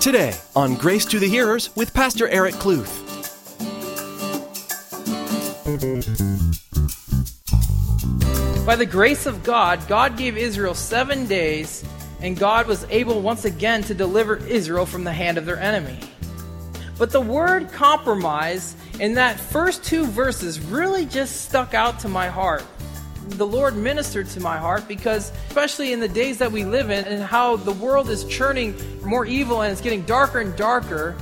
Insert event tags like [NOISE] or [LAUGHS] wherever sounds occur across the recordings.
Today on Grace to the Hearers with Pastor Eric Kluth. By the grace of God, God gave Israel seven days, and God was able once again to deliver Israel from the hand of their enemy. But the word compromise in that first two verses really just stuck out to my heart. The Lord ministered to my heart because, especially in the days that we live in and how the world is churning more evil and it's getting darker and darker,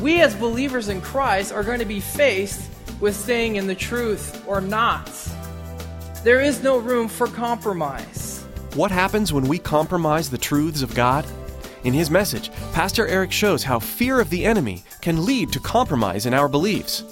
we as believers in Christ are going to be faced with staying in the truth or not. There is no room for compromise. What happens when we compromise the truths of God? In his message, Pastor Eric shows how fear of the enemy can lead to compromise in our beliefs.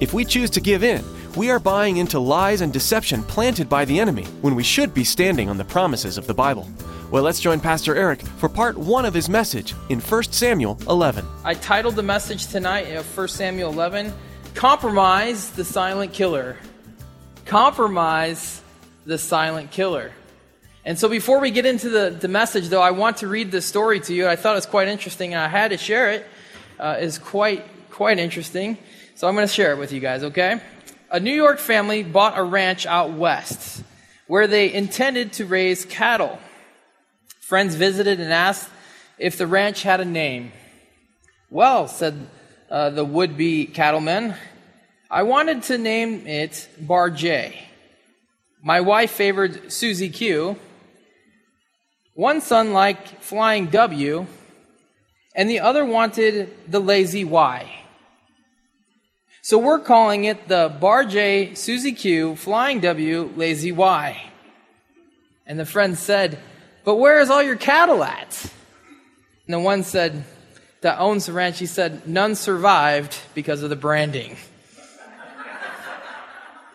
If we choose to give in, we are buying into lies and deception planted by the enemy when we should be standing on the promises of the Bible. Well, let's join Pastor Eric for part one of his message in 1 Samuel 11. I titled the message tonight of 1 Samuel 11 Compromise the Silent Killer. Compromise the Silent Killer. And so before we get into the, the message, though, I want to read this story to you. I thought it was quite interesting, and I had to share it. Uh, it's quite, quite interesting. So I'm going to share it with you guys, okay? A New York family bought a ranch out west where they intended to raise cattle. Friends visited and asked if the ranch had a name. Well, said uh, the would be cattleman, I wanted to name it Bar J. My wife favored Susie Q. One son liked Flying W, and the other wanted the Lazy Y. So we're calling it the Bar J, Susie Q, Flying W, Lazy Y. And the friend said, But where is all your cattle at? And the one said, that owns the ranch, he said, None survived because of the branding. It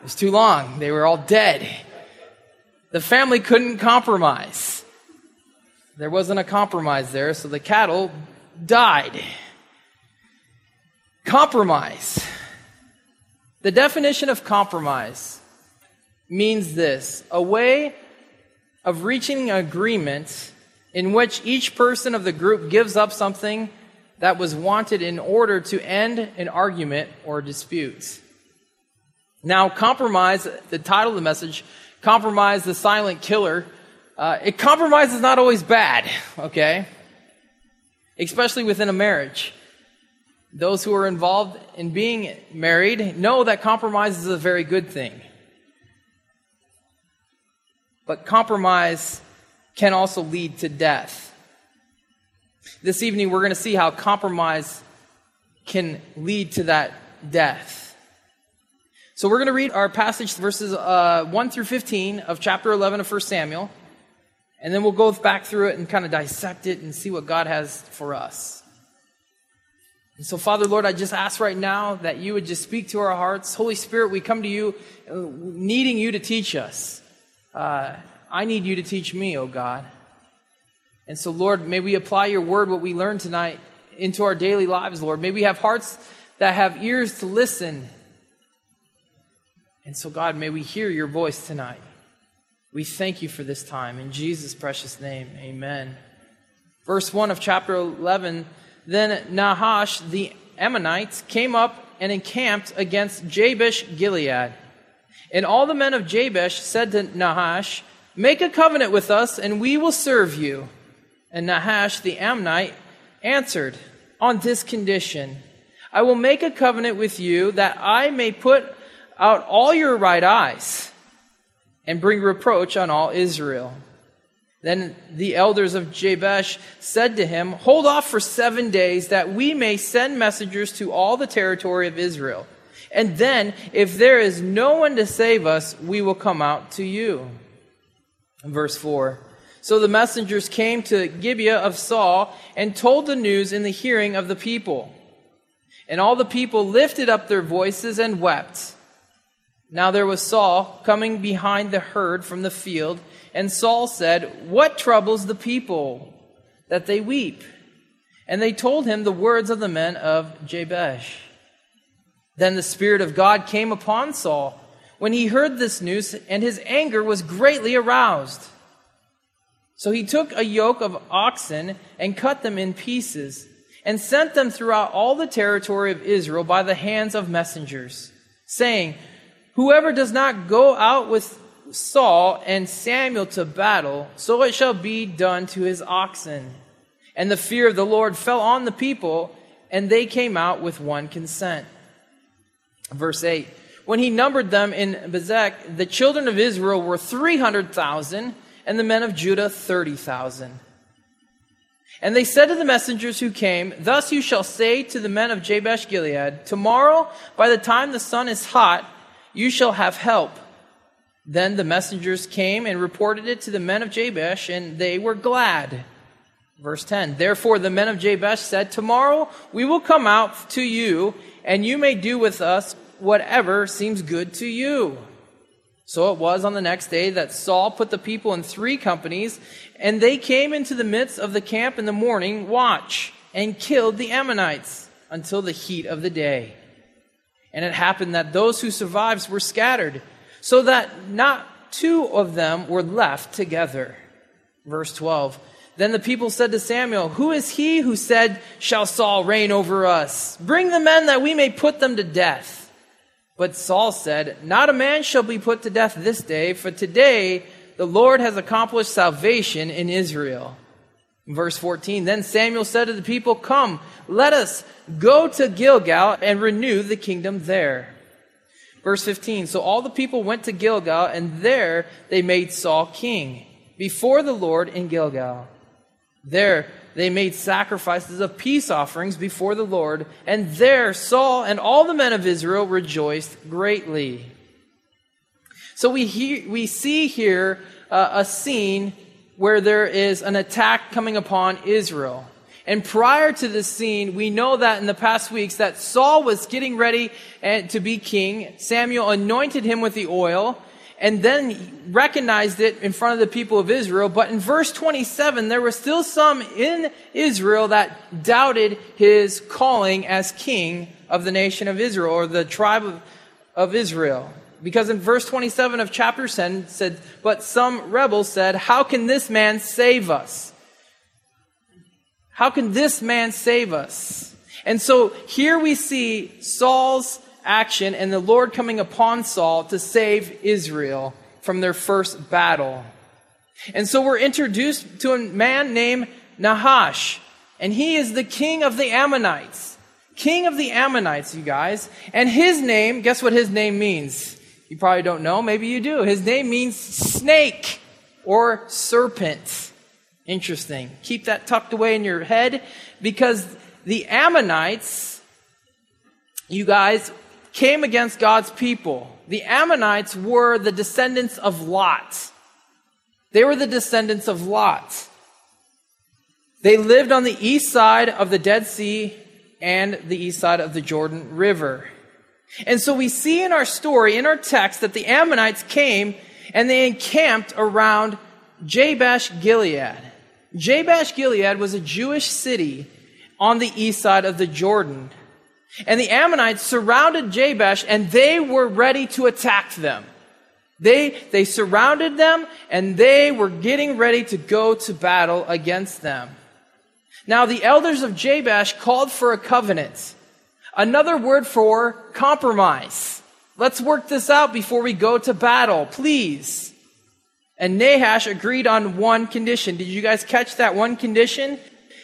was too long. They were all dead. The family couldn't compromise. There wasn't a compromise there, so the cattle died. Compromise. The definition of compromise means this a way of reaching an agreement in which each person of the group gives up something that was wanted in order to end an argument or dispute. Now, compromise, the title of the message, Compromise the Silent Killer, uh, it, compromise is not always bad, okay? Especially within a marriage. Those who are involved in being married know that compromise is a very good thing. But compromise can also lead to death. This evening, we're going to see how compromise can lead to that death. So, we're going to read our passage, verses uh, 1 through 15 of chapter 11 of 1 Samuel. And then we'll go back through it and kind of dissect it and see what God has for us. And so, Father, Lord, I just ask right now that you would just speak to our hearts. Holy Spirit, we come to you uh, needing you to teach us. Uh, I need you to teach me, oh God. And so, Lord, may we apply your word, what we learned tonight, into our daily lives, Lord. May we have hearts that have ears to listen. And so, God, may we hear your voice tonight. We thank you for this time. In Jesus' precious name, amen. Verse 1 of chapter 11 Then Nahash the Ammonite came up and encamped against Jabesh Gilead. And all the men of Jabesh said to Nahash, Make a covenant with us, and we will serve you. And Nahash the Ammonite answered, On this condition, I will make a covenant with you that I may put out all your right eyes and bring reproach on all Israel. Then the elders of Jabesh said to him, Hold off for seven days, that we may send messengers to all the territory of Israel. And then, if there is no one to save us, we will come out to you. Verse 4 So the messengers came to Gibeah of Saul and told the news in the hearing of the people. And all the people lifted up their voices and wept. Now there was Saul coming behind the herd from the field, and Saul said, What troubles the people that they weep? And they told him the words of the men of Jabesh. Then the Spirit of God came upon Saul when he heard this news, and his anger was greatly aroused. So he took a yoke of oxen and cut them in pieces and sent them throughout all the territory of Israel by the hands of messengers, saying, Whoever does not go out with Saul and Samuel to battle, so it shall be done to his oxen. And the fear of the Lord fell on the people, and they came out with one consent. Verse 8 When he numbered them in Bezek, the children of Israel were 300,000, and the men of Judah 30,000. And they said to the messengers who came, Thus you shall say to the men of Jabesh Gilead, Tomorrow, by the time the sun is hot, you shall have help. Then the messengers came and reported it to the men of Jabesh, and they were glad. Verse 10 Therefore the men of Jabesh said, Tomorrow we will come out to you, and you may do with us whatever seems good to you. So it was on the next day that Saul put the people in three companies, and they came into the midst of the camp in the morning watch and killed the Ammonites until the heat of the day. And it happened that those who survived were scattered, so that not two of them were left together. Verse 12. Then the people said to Samuel, Who is he who said, Shall Saul reign over us? Bring the men that we may put them to death. But Saul said, Not a man shall be put to death this day, for today the Lord has accomplished salvation in Israel. Verse 14 Then Samuel said to the people, Come, let us go to Gilgal and renew the kingdom there. Verse 15 So all the people went to Gilgal, and there they made Saul king before the Lord in Gilgal. There they made sacrifices of peace offerings before the Lord, and there Saul and all the men of Israel rejoiced greatly. So we, we see here uh, a scene where there is an attack coming upon Israel. And prior to this scene, we know that in the past weeks that Saul was getting ready uh, to be king. Samuel anointed him with the oil and then recognized it in front of the people of Israel. But in verse 27, there were still some in Israel that doubted his calling as king of the nation of Israel or the tribe of, of Israel. Because in verse 27 of chapter 10 said, But some rebels said, How can this man save us? How can this man save us? And so here we see Saul's action and the Lord coming upon Saul to save Israel from their first battle. And so we're introduced to a man named Nahash, and he is the king of the Ammonites. King of the Ammonites, you guys. And his name, guess what his name means? You probably don't know. Maybe you do. His name means snake or serpent. Interesting. Keep that tucked away in your head because the Ammonites, you guys, came against God's people. The Ammonites were the descendants of Lot. They were the descendants of Lot. They lived on the east side of the Dead Sea and the east side of the Jordan River. And so we see in our story, in our text, that the Ammonites came and they encamped around Jabesh Gilead. Jabesh Gilead was a Jewish city on the east side of the Jordan. And the Ammonites surrounded Jabesh and they were ready to attack them. They, they surrounded them and they were getting ready to go to battle against them. Now the elders of Jabesh called for a covenant. Another word for compromise. Let's work this out before we go to battle, please. And Nahash agreed on one condition. Did you guys catch that one condition?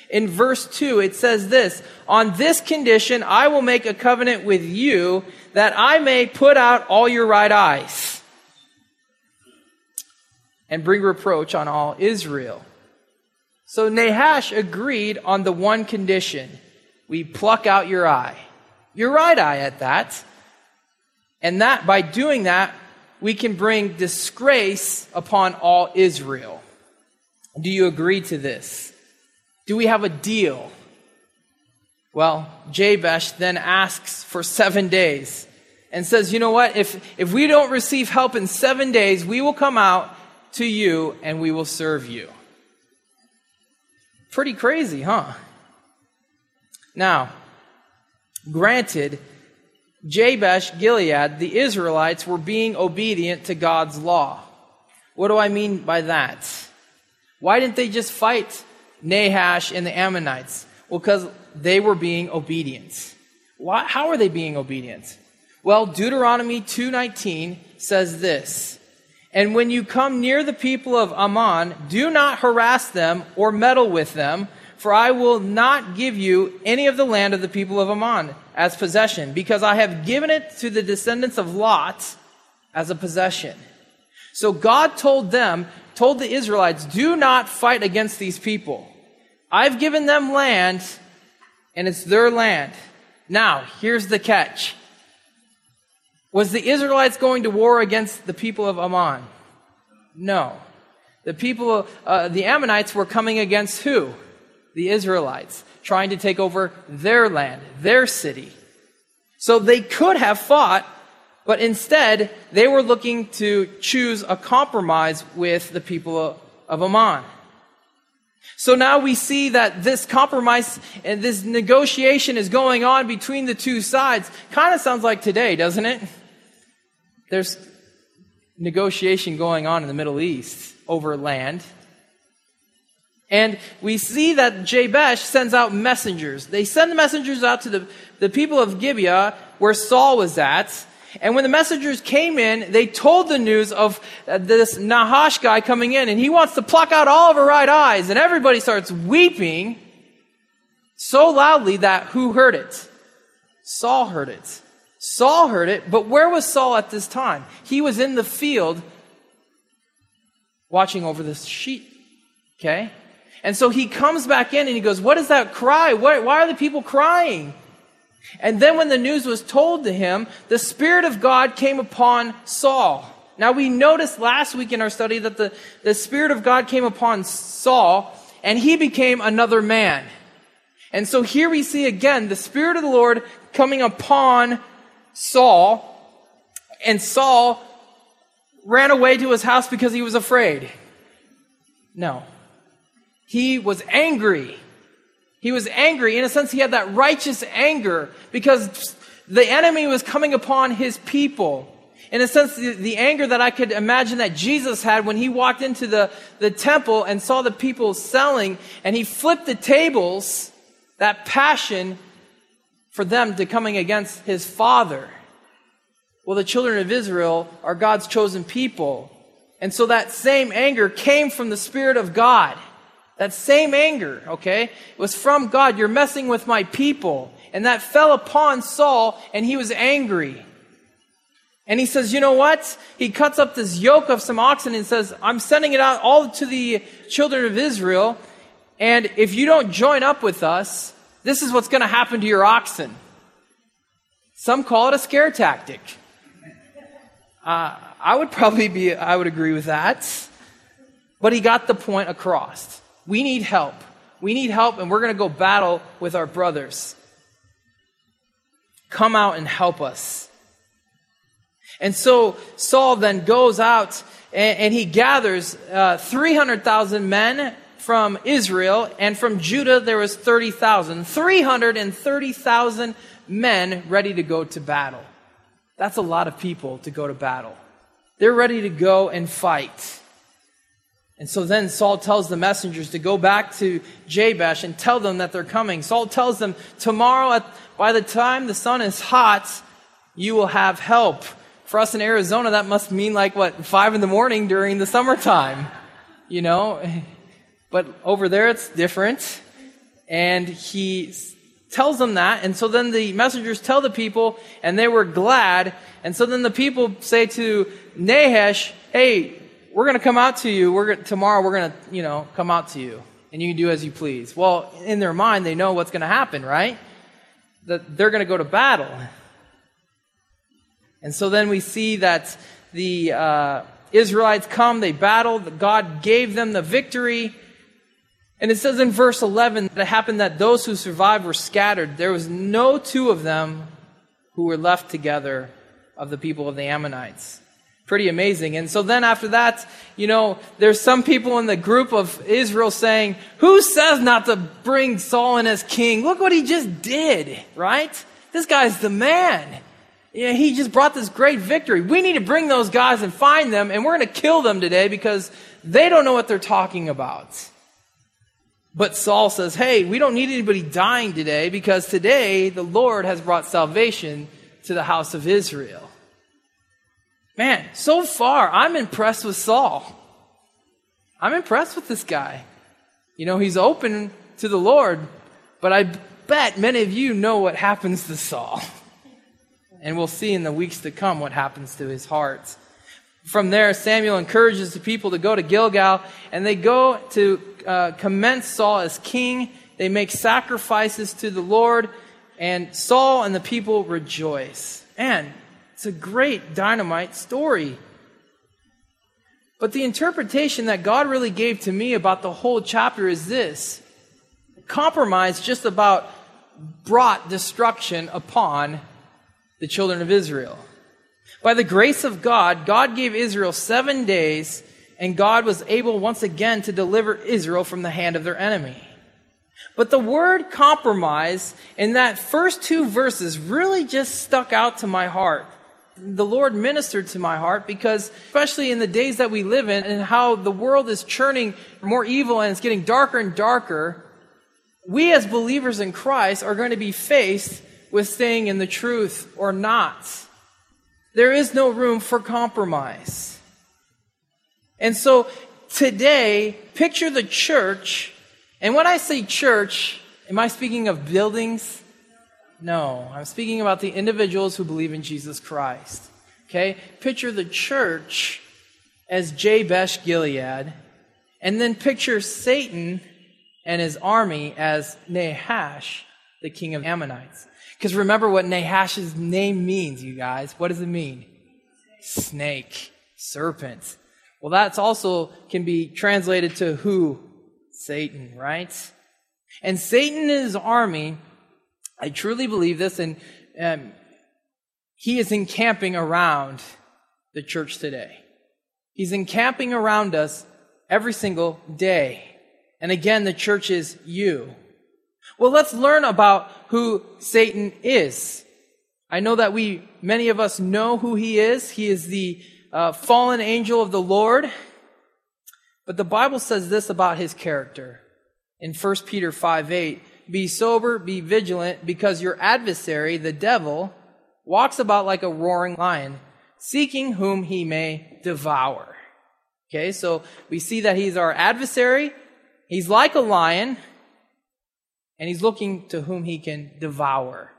in verse 2, it says this On this condition, I will make a covenant with you that I may put out all your right eyes and bring reproach on all Israel. So Nahash agreed on the one condition we pluck out your eye, your right eye at that. And that, by doing that, we can bring disgrace upon all Israel. Do you agree to this? Do we have a deal? Well, Jabesh then asks for seven days and says, You know what? If, if we don't receive help in seven days, we will come out to you and we will serve you. Pretty crazy, huh? Now, granted, Jabesh Gilead, the Israelites were being obedient to God's law. What do I mean by that? Why didn't they just fight Nahash and the Ammonites? Well, because they were being obedient. Why, how are they being obedient? Well, Deuteronomy 2:19 says this, "And when you come near the people of Ammon, do not harass them or meddle with them, for I will not give you any of the land of the people of Ammon as possession, because I have given it to the descendants of Lot as a possession." So God told them, told the Israelites, do not fight against these people. I've given them land, and it's their land. Now, here's the catch. Was the Israelites going to war against the people of Ammon? No. The people, uh, the Ammonites were coming against who? The Israelites, trying to take over their land, their city. So they could have fought, but instead they were looking to choose a compromise with the people of Ammon. So now we see that this compromise and this negotiation is going on between the two sides. Kind of sounds like today, doesn't it? There's negotiation going on in the Middle East over land. And we see that Jabesh sends out messengers. They send the messengers out to the, the people of Gibeah, where Saul was at, and when the messengers came in, they told the news of uh, this Nahash guy coming in, and he wants to pluck out all of her right eyes, and everybody starts weeping so loudly that who heard it? Saul heard it. Saul heard it, but where was Saul at this time? He was in the field watching over the sheep. Okay? And so he comes back in and he goes, What is that cry? Why, why are the people crying? And then when the news was told to him, the Spirit of God came upon Saul. Now we noticed last week in our study that the, the Spirit of God came upon Saul and he became another man. And so here we see again the Spirit of the Lord coming upon Saul and Saul ran away to his house because he was afraid. No. He was angry. He was angry. In a sense, he had that righteous anger because the enemy was coming upon his people. In a sense, the, the, anger that I could imagine that Jesus had when he walked into the, the temple and saw the people selling and he flipped the tables, that passion for them to coming against his father. Well, the children of Israel are God's chosen people. And so that same anger came from the Spirit of God. That same anger, okay, was from God. You're messing with my people. And that fell upon Saul, and he was angry. And he says, You know what? He cuts up this yoke of some oxen and says, I'm sending it out all to the children of Israel. And if you don't join up with us, this is what's going to happen to your oxen. Some call it a scare tactic. Uh, I would probably be, I would agree with that. But he got the point across. We need help. We need help, and we're going to go battle with our brothers. Come out and help us. And so Saul then goes out and, and he gathers uh, 300,000 men from Israel, and from Judah there was 30,000. 330,000 men ready to go to battle. That's a lot of people to go to battle. They're ready to go and fight. And so then Saul tells the messengers to go back to Jabesh and tell them that they're coming. Saul tells them, tomorrow, at, by the time the sun is hot, you will have help. For us in Arizona, that must mean like, what, five in the morning during the summertime, you know? [LAUGHS] But over there, it's different. And he tells them that. And so then the messengers tell the people, and they were glad. And so then the people say to Nahash, hey, we're going to come out to you. We're tomorrow we're going to, you know, come out to you and you can do as you please. Well, in their mind, they know what's going to happen, right? That they're going to go to battle. And so then we see that the uh, Israelites come, they battle, God gave them the victory. And it says in verse 11 that it happened that those who survived were scattered. There was no two of them who were left together of the people of the Ammonites pretty amazing. And so then after that, you know, there's some people in the group of Israel saying, who says not to bring Saul in as king? Look what he just did, right? This guy's the man. Yeah, he just brought this great victory. We need to bring those guys and find them, and we're going to kill them today because they don't know what they're talking about. But Saul says, hey, we don't need anybody dying today because today the Lord has brought salvation to the house of Israel. Man, so far, I'm impressed with Saul. I'm impressed with this guy. You know, he's open to the Lord, but I bet many of you know what happens to Saul. And we'll see in the weeks to come what happens to his heart. From there, Samuel encourages the people to go to Gilgal, and they go to uh, commence Saul as king. They make sacrifices to the Lord, and Saul and the people rejoice. And it's a great dynamite story. But the interpretation that God really gave to me about the whole chapter is this compromise just about brought destruction upon the children of Israel. By the grace of God, God gave Israel seven days, and God was able once again to deliver Israel from the hand of their enemy. But the word compromise in that first two verses really just stuck out to my heart. The Lord ministered to my heart because, especially in the days that we live in and how the world is churning more evil and it's getting darker and darker, we as believers in Christ are going to be faced with staying in the truth or not. There is no room for compromise. And so today, picture the church. And when I say church, am I speaking of buildings? No, I'm speaking about the individuals who believe in Jesus Christ. Okay? Picture the church as Jabesh Gilead, and then picture Satan and his army as Nahash, the king of Ammonites. Because remember what Nahash's name means, you guys. What does it mean? Snake, serpent. Well, that's also can be translated to who? Satan, right? And Satan and his army, I truly believe this, and um, he is encamping around the church today. He's encamping around us every single day. And again, the church is you. Well, let's learn about who Satan is. I know that we, many of us know who he is. He is the uh, fallen angel of the Lord. But the Bible says this about his character in 1 Peter 5 8. Be sober, be vigilant, because your adversary, the devil, walks about like a roaring lion, seeking whom he may devour. Okay, so we see that he's our adversary. He's like a lion and he's looking to whom he can devour.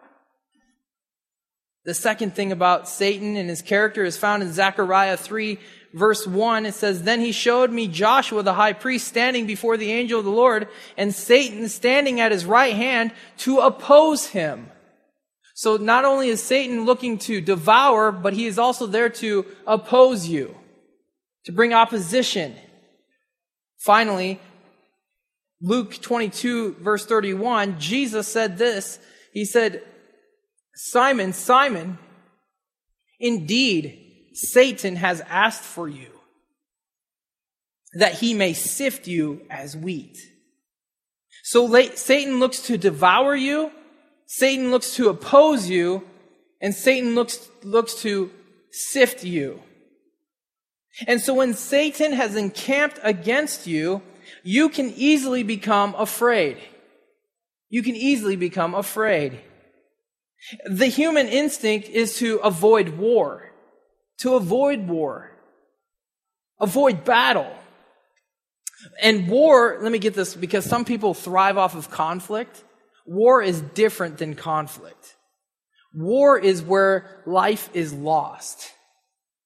The second thing about Satan and his character is found in Zechariah 3, verse 1. It says, Then he showed me Joshua the high priest standing before the angel of the Lord, and Satan standing at his right hand to oppose him. So not only is Satan looking to devour, but he is also there to oppose you, to bring opposition. Finally, Luke 22, verse 31, Jesus said this. He said, Simon, Simon, indeed, Satan has asked for you that he may sift you as wheat. So Satan looks to devour you, Satan looks to oppose you, and Satan looks, looks to sift you. And so when Satan has encamped against you, you can easily become afraid. You can easily become afraid. The human instinct is to avoid war, to avoid war, avoid battle. And war, let me get this because some people thrive off of conflict. War is different than conflict. War is where life is lost.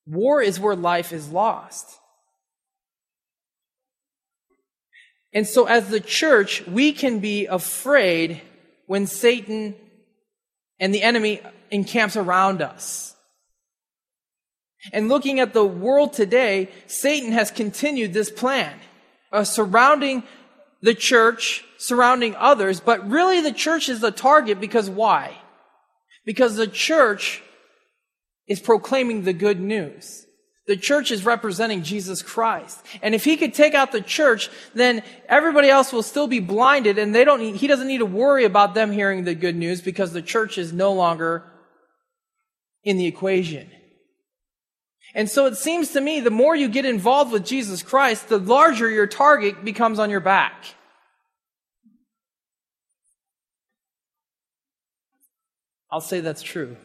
War is where life is lost. And so as the church, we can be afraid when Satan and the enemy encamps around us. And looking at the world today, Satan has continued this plan of surrounding the church, surrounding others, but really the church is the target because why? Because the church is proclaiming the good news. The church is representing Jesus Christ. And if he could take out the church, then everybody else will still be blinded and they don't need, he doesn't need to worry about them hearing the good news because the church is no longer in the equation. And so it seems to me the more you get involved with Jesus Christ, the larger your target becomes on your back. I'll say that's true.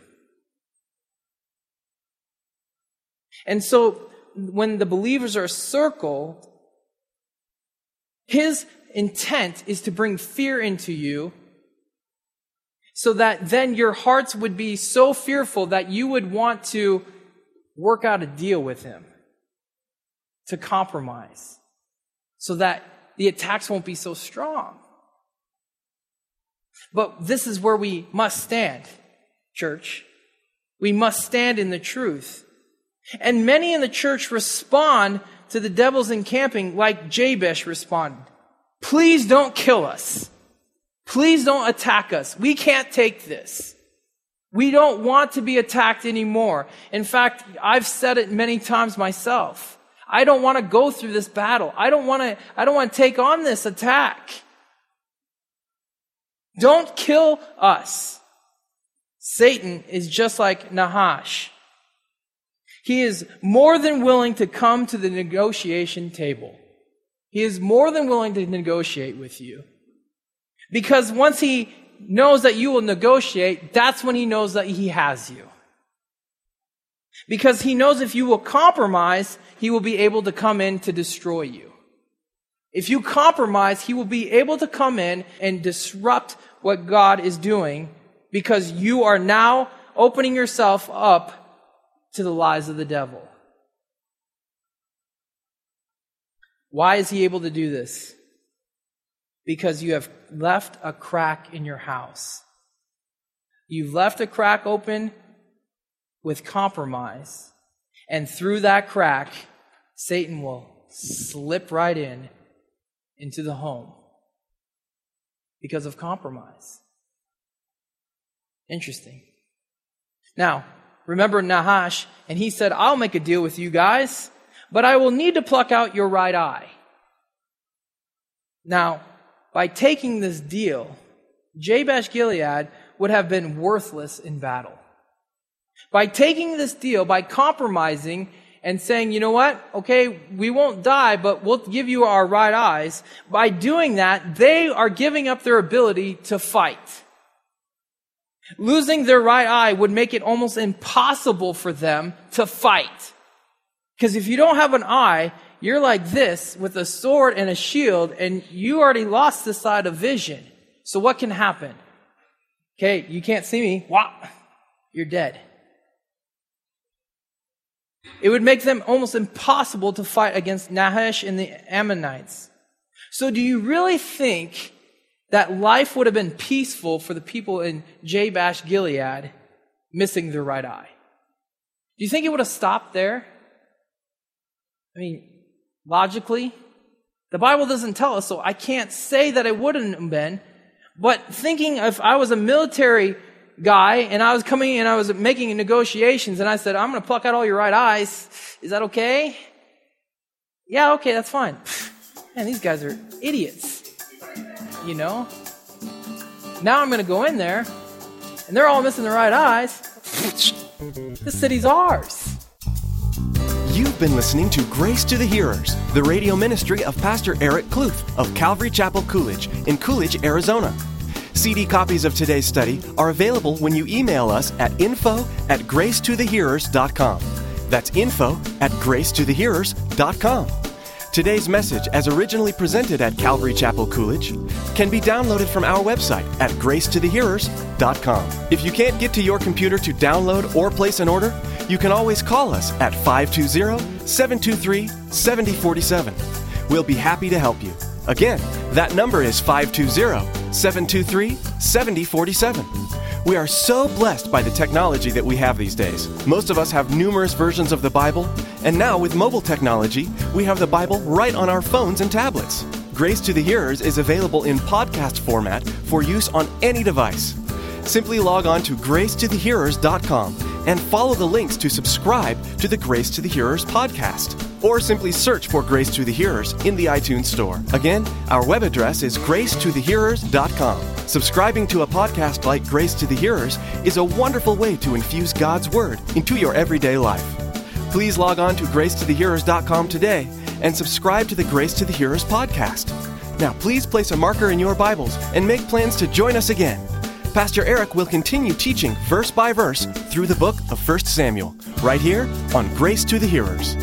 And so when the believers are circled, his intent is to bring fear into you so that then your hearts would be so fearful that you would want to work out a deal with him, to compromise, so that the attacks won't be so strong. But this is where we must stand, church. We must stand in the truth. And many in the church respond to the devil's encamping like Jabesh responded. Please don't kill us. Please don't attack us. We can't take this. We don't want to be attacked anymore. In fact, I've said it many times myself. I don't want to go through this battle. I don't want to, I don't want to take on this attack. Don't kill us. Satan is just like Nahash. He is more than willing to come to the negotiation table. He is more than willing to negotiate with you. Because once he knows that you will negotiate, that's when he knows that he has you. Because he knows if you will compromise, he will be able to come in to destroy you. If you compromise, he will be able to come in and disrupt what God is doing because you are now opening yourself up to the lies of the devil. Why is he able to do this? Because you have left a crack in your house. You've left a crack open with compromise, and through that crack, Satan will slip right in into the home because of compromise. Interesting. Now, remember Nahash, and he said, I'll make a deal with you guys, but I will need to pluck out your right eye. Now, by taking this deal, Jabesh Gilead would have been worthless in battle. By taking this deal, by compromising and saying, you know what? Okay, we won't die, but we'll give you our right eyes. By doing that, they are giving up their ability to fight. Losing their right eye would make it almost impossible for them to fight. Because if you don't have an eye, you're like this with a sword and a shield, and you already lost the side of vision. So what can happen? Okay, you can't see me. Whop! You're dead. It would make them almost impossible to fight against Nahash and the Ammonites. So do you really think that life would have been peaceful for the people in Jabesh Gilead missing their right eye? Do you think it would have stopped there? I mean, logically. The Bible doesn't tell us, so I can't say that it wouldn't have been. But thinking if I was a military guy and I was coming and I was making negotiations and I said, I'm going to pluck out all your right eyes. Is that okay? Yeah, okay, that's fine. [LAUGHS] Man, these guys are idiots. You know? Now I'm going to go in there and they're all missing the right eyes. [LAUGHS] this city's ours. You've been listening to Grace to the Hearers, the radio ministry of Pastor Eric Kluth of Calvary Chapel Coolidge in Coolidge, Arizona. CD copies of today's study are available when you email us at info at gracetothehearers.com. That's info at gracetothehearers.com. Today's message, as originally presented at Calvary Chapel Coolidge, can be downloaded from our website at gracetothehearers.com. If you can't get to your computer to download or place an order, you can always call us at 520 723 7047. We'll be happy to help you. Again, that number is 520 723 7047. We are so blessed by the technology that we have these days. Most of us have numerous versions of the Bible, and now with mobile technology, we have the Bible right on our phones and tablets. Grace to the Hearers is available in podcast format for use on any device. Simply log on to gracetothehearers.com and follow the links to subscribe to the Grace to the Hearers podcast. Or simply search for Grace to the Hearers in the iTunes Store. Again, our web address is gracetothehearers.com. Subscribing to a podcast like Grace to the Hearers is a wonderful way to infuse God's Word into your everyday life. Please log on to gracetothehearers.com today and subscribe to the Grace to the Hearers podcast. Now, please place a marker in your Bibles and make plans to join us again. Pastor Eric will continue teaching verse by verse through the book of 1 Samuel, right here on Grace to the Hearers.